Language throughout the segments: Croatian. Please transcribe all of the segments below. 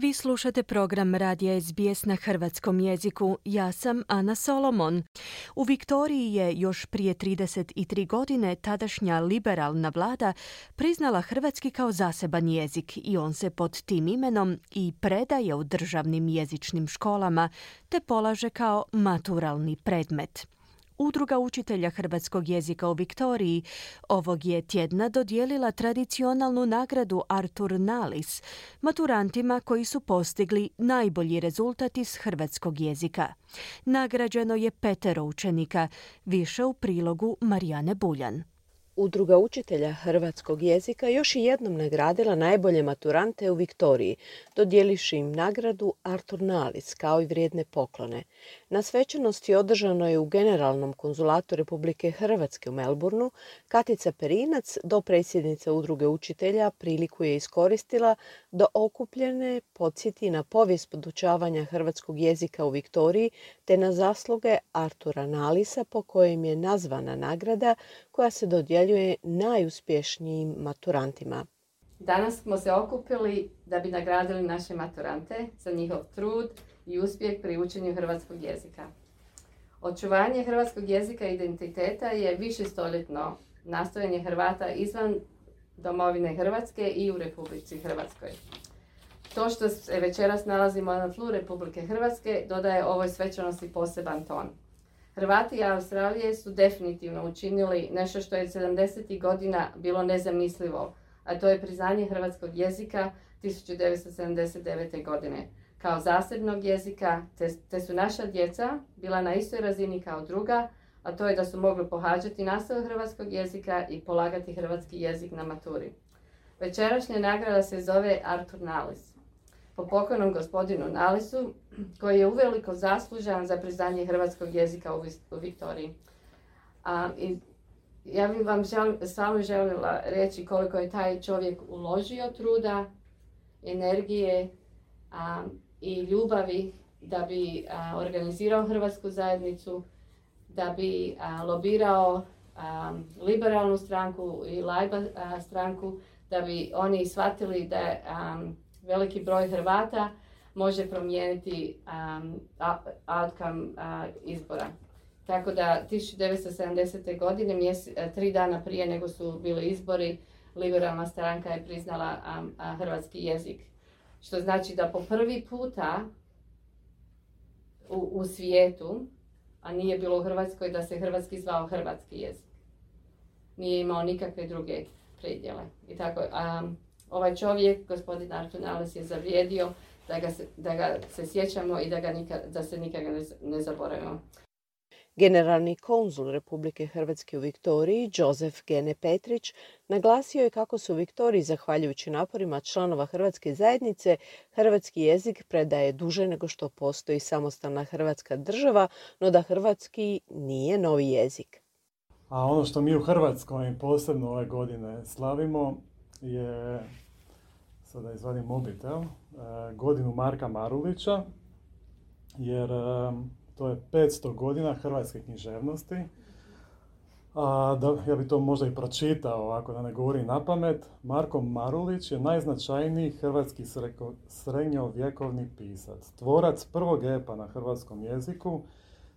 Vi slušate program Radija SBS na hrvatskom jeziku. Ja sam Ana Solomon. U Viktoriji je još prije 33 godine tadašnja liberalna vlada priznala hrvatski kao zaseban jezik i on se pod tim imenom i predaje u državnim jezičnim školama te polaže kao maturalni predmet. Udruga učitelja hrvatskog jezika u Viktoriji ovog je tjedna dodijelila tradicionalnu nagradu Artur Nalis maturantima koji su postigli najbolji rezultat iz hrvatskog jezika. Nagrađeno je petero učenika, više u prilogu Marijane Buljan. Udruga učitelja hrvatskog jezika još i jednom nagradila najbolje maturante u Viktoriji, dodjeliši im nagradu Artur Nalis kao i vrijedne poklone. Na svečanosti održano je u Generalnom konzulatu Republike Hrvatske u Melbourneu. Katica Perinac, do predsjednica Udruge učitelja, priliku je iskoristila da okupljene podsjeti na povijest podučavanja hrvatskog jezika u Viktoriji te na zasluge Artura Nalisa po kojem je nazvana nagrada koja se dodjeljuje najuspješnijim maturantima. Danas smo se okupili da bi nagradili naše maturante za njihov trud i uspjeh pri učenju hrvatskog jezika. Očuvanje hrvatskog jezika i identiteta je višestoljetno nastojanje Hrvata izvan domovine Hrvatske i u Republici Hrvatskoj. To što se večeras nalazimo na tlu Republike Hrvatske dodaje ovoj svečanosti poseban ton. Hrvati i Australije su definitivno učinili nešto što je 70. godina bilo nezamislivo, a to je priznanje hrvatskog jezika 1979. godine kao zasebnog jezika, te, su naša djeca bila na istoj razini kao druga, a to je da su mogli pohađati nastavu hrvatskog jezika i polagati hrvatski jezik na maturi. Večerašnja nagrada se zove Artur Nalis. Po pokojnom gospodinu Nalisu, koji je uveliko zaslužan za priznanje hrvatskog jezika u, Viktoriji. A, i ja bih vam samo željela reći koliko je taj čovjek uložio truda, energije a, i ljubavi da bi organizirao hrvatsku zajednicu, da bi lobirao liberalnu stranku i lajba stranku, da bi oni shvatili da veliki broj Hrvata može promijeniti outcome izbora. Tako da 1970. godine, tri dana prije nego su bili izbori, liberalna stranka je priznala hrvatski jezik. Što znači da po prvi puta u, svijetu, a nije bilo u Hrvatskoj, da se hrvatski zvao hrvatski jezik. Nije imao nikakve druge predjele. I tako, a, ovaj čovjek, gospodin Artur Nales, je zavrijedio da ga se, da ga se sjećamo i da, ga nikad, da se nikada ne, ne zaboravimo. Generalni konzul Republike Hrvatske u Viktoriji, Josef Gene Petrić, naglasio je kako su u Viktoriji, zahvaljujući naporima članova Hrvatske zajednice, hrvatski jezik predaje duže nego što postoji samostalna Hrvatska država, no da hrvatski nije novi jezik. A ono što mi u Hrvatskoj posebno ove godine slavimo je, sada izvadim mobitel, eh, godinu Marka Marulića, jer eh, to je 500 godina hrvatske književnosti. A, da, ja bi to možda i pročitao, ovako da ne govorim na pamet. Marko Marulić je najznačajniji hrvatski srednjovjekovni pisac. Tvorac prvog epa na hrvatskom jeziku,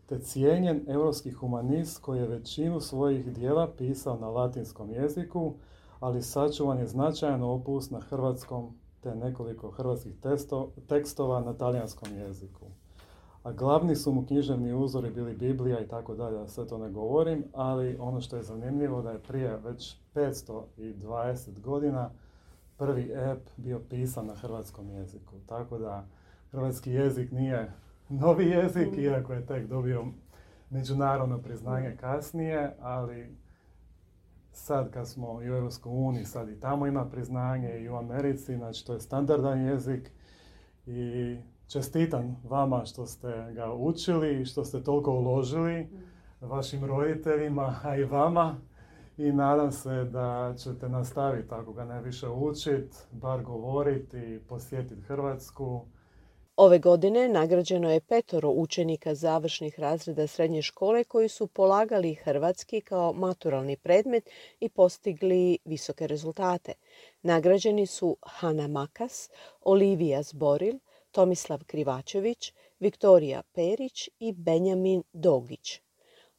te cijenjen europski humanist koji je većinu svojih dijela pisao na latinskom jeziku, ali sačuvan je značajan opus na hrvatskom te nekoliko hrvatskih tekstova na talijanskom jeziku a glavni su mu književni uzori bili Biblija i tako dalje, da sve to ne govorim, ali ono što je zanimljivo da je prije već 520 godina prvi ep bio pisan na hrvatskom jeziku. Tako da hrvatski jezik nije novi jezik, mm. iako je tek dobio međunarodno priznanje kasnije, ali sad kad smo i u EU, sad i tamo ima priznanje i u Americi, znači to je standardan jezik i čestitam vama što ste ga učili i što ste toliko uložili vašim roditeljima, a i vama. I nadam se da ćete nastaviti ako ga ne više učiti, bar govoriti, posjetiti Hrvatsku. Ove godine nagrađeno je petoro učenika završnih razreda srednje škole koji su polagali hrvatski kao maturalni predmet i postigli visoke rezultate. Nagrađeni su Hana Makas, Olivija Zboril, Tomislav Krivačević, Viktorija Perić i Benjamin Dogić.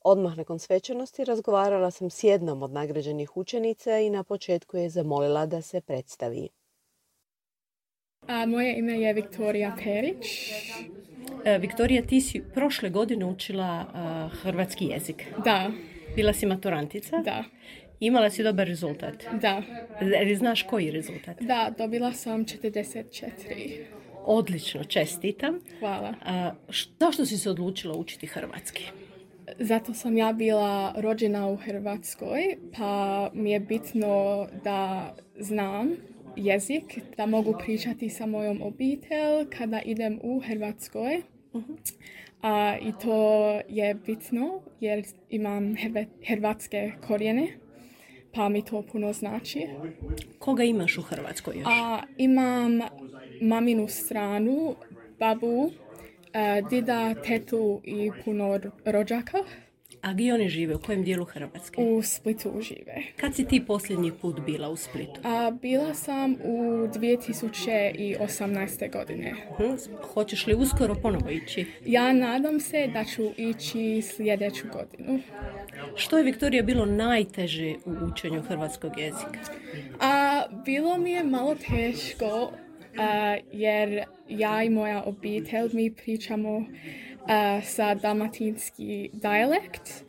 Odmah nakon svečanosti razgovarala sam s jednom od nagrađenih učenica i na početku je zamolila da se predstavi. A, moje ime je Viktorija Perić. E, Viktorija, ti si prošle godine učila hrvatski jezik. Da. Bila si maturantica? Da. Imala si dobar rezultat? Da. Ili znaš koji rezultat? Da, dobila sam 44. Odlično, čestitam. Hvala. A, zašto si se odlučila učiti hrvatski? Zato sam ja bila rođena u Hrvatskoj, pa mi je bitno da znam jezik, da mogu pričati sa mojom obitelj kada idem u Hrvatskoj. A, I to je bitno jer imam hrvatske korijene, pa mi to puno znači. Koga imaš u Hrvatskoj još? A, imam maminu stranu, babu, dida, tetu i puno rođaka. A gdje oni žive? U kojem dijelu Hrvatske? U Splitu žive. Kad si ti posljednji put bila u Splitu? A, bila sam u 2018. godine. Hm? Hoćeš li uskoro ponovo ići? Ja nadam se da ću ići sljedeću godinu. Što je Viktorija bilo najteže u učenju hrvatskog jezika? A, bilo mi je malo teško jer ja i moja obitelj mi pričamo sa dalmatinski dijalekt,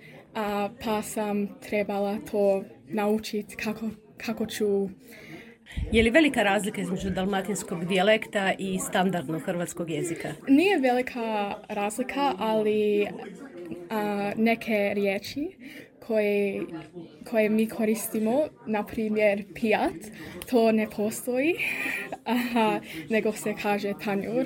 pa sam trebala to naučiti kako, kako ću je li velika razlika između dalmatinskog dijalekta i standardnog hrvatskog jezika? Nije velika razlika, ali neke riječi koje, koje mi koristimo, na primjer pijat, to ne postoji, nego se kaže tanjur.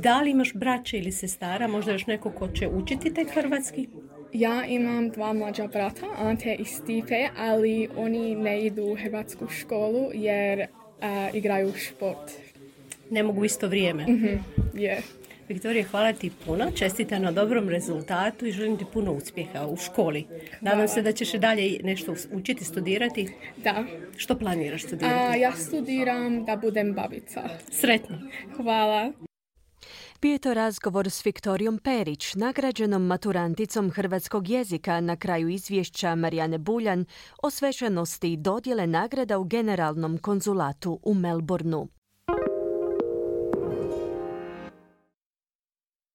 Da li imaš braće ili sestara, možda još neko ko će učiti taj hrvatski? Ja imam dva mlađa brata, Ante i Stipe, ali oni ne idu u hrvatsku školu jer igraju šport. Ne mogu isto vrijeme? Mhm, Viktorija, hvala ti puno, čestita na dobrom rezultatu i želim ti puno uspjeha u školi. Nadam se da ćeš dalje nešto učiti, studirati. Da. Što planiraš studirati? A, ja studiram da budem babica. Sretno. Hvala. Bio to razgovor s Viktorijom Perić, nagrađenom maturanticom hrvatskog jezika na kraju izvješća Marijane Buljan o svečanosti dodjele nagrada u Generalnom konzulatu u Melbourneu.